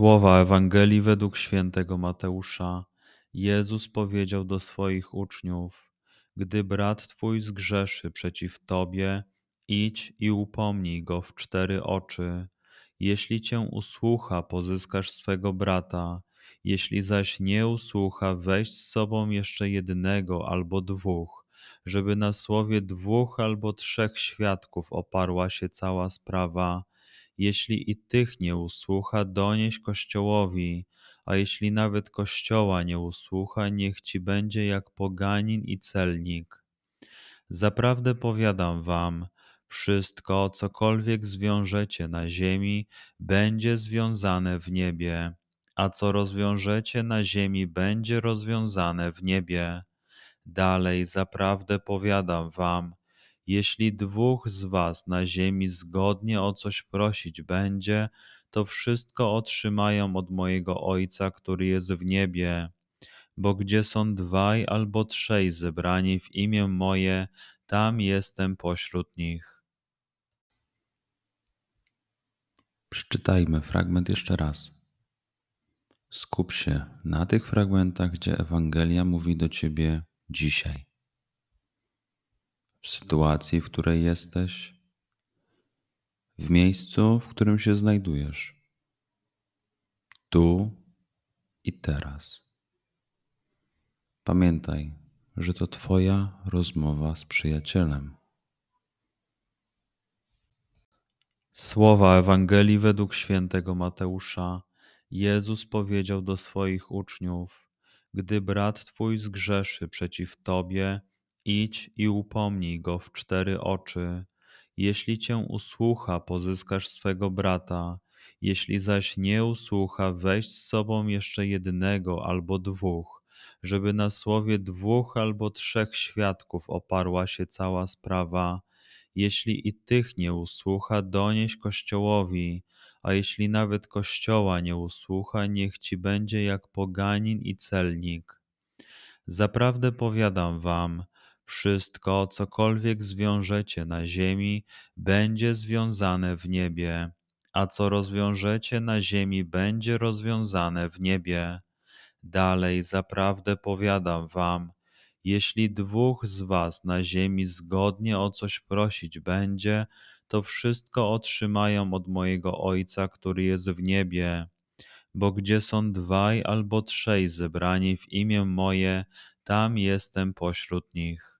Słowa Ewangelii według świętego Mateusza. Jezus powiedział do swoich uczniów: gdy brat twój zgrzeszy przeciw tobie, idź i upomnij go w cztery oczy. Jeśli cię usłucha, pozyskasz swego brata. Jeśli zaś nie usłucha, weź z sobą jeszcze jednego albo dwóch, żeby na słowie dwóch albo trzech świadków oparła się cała sprawa. Jeśli i tych nie usłucha, donieś Kościołowi, a jeśli nawet Kościoła nie usłucha, niech ci będzie jak poganin i celnik. Zaprawdę powiadam wam, wszystko, cokolwiek zwiążecie na ziemi, będzie związane w niebie, a co rozwiążecie na ziemi, będzie rozwiązane w niebie. Dalej, zaprawdę powiadam wam, jeśli dwóch z was na ziemi zgodnie o coś prosić będzie, to wszystko otrzymają od mojego Ojca, który jest w niebie. Bo gdzie są dwaj albo trzej zebrani w imię moje, tam jestem pośród nich. Przeczytajmy fragment jeszcze raz. Skup się na tych fragmentach, gdzie Ewangelia mówi do ciebie dzisiaj w sytuacji, w której jesteś, w miejscu, w którym się znajdujesz, tu i teraz. Pamiętaj, że to Twoja rozmowa z przyjacielem. Słowa Ewangelii według świętego Mateusza. Jezus powiedział do swoich uczniów: Gdy brat twój zgrzeszy przeciw tobie, Idź i upomnij go w cztery oczy. Jeśli cię usłucha, pozyskasz swego brata. Jeśli zaś nie usłucha, weź z sobą jeszcze jednego albo dwóch, żeby na słowie dwóch albo trzech świadków oparła się cała sprawa. Jeśli i tych nie usłucha, donieś Kościołowi, a jeśli nawet Kościoła nie usłucha, niech ci będzie jak poganin i celnik. Zaprawdę powiadam wam, wszystko, cokolwiek zwiążecie na ziemi, będzie związane w niebie, a co rozwiążecie na ziemi, będzie rozwiązane w niebie. Dalej, zaprawdę powiadam wam, jeśli dwóch z was na ziemi zgodnie o coś prosić będzie, to wszystko otrzymają od mojego Ojca, który jest w niebie. Bo gdzie są dwaj albo trzej zebrani w imię moje, tam jestem pośród nich.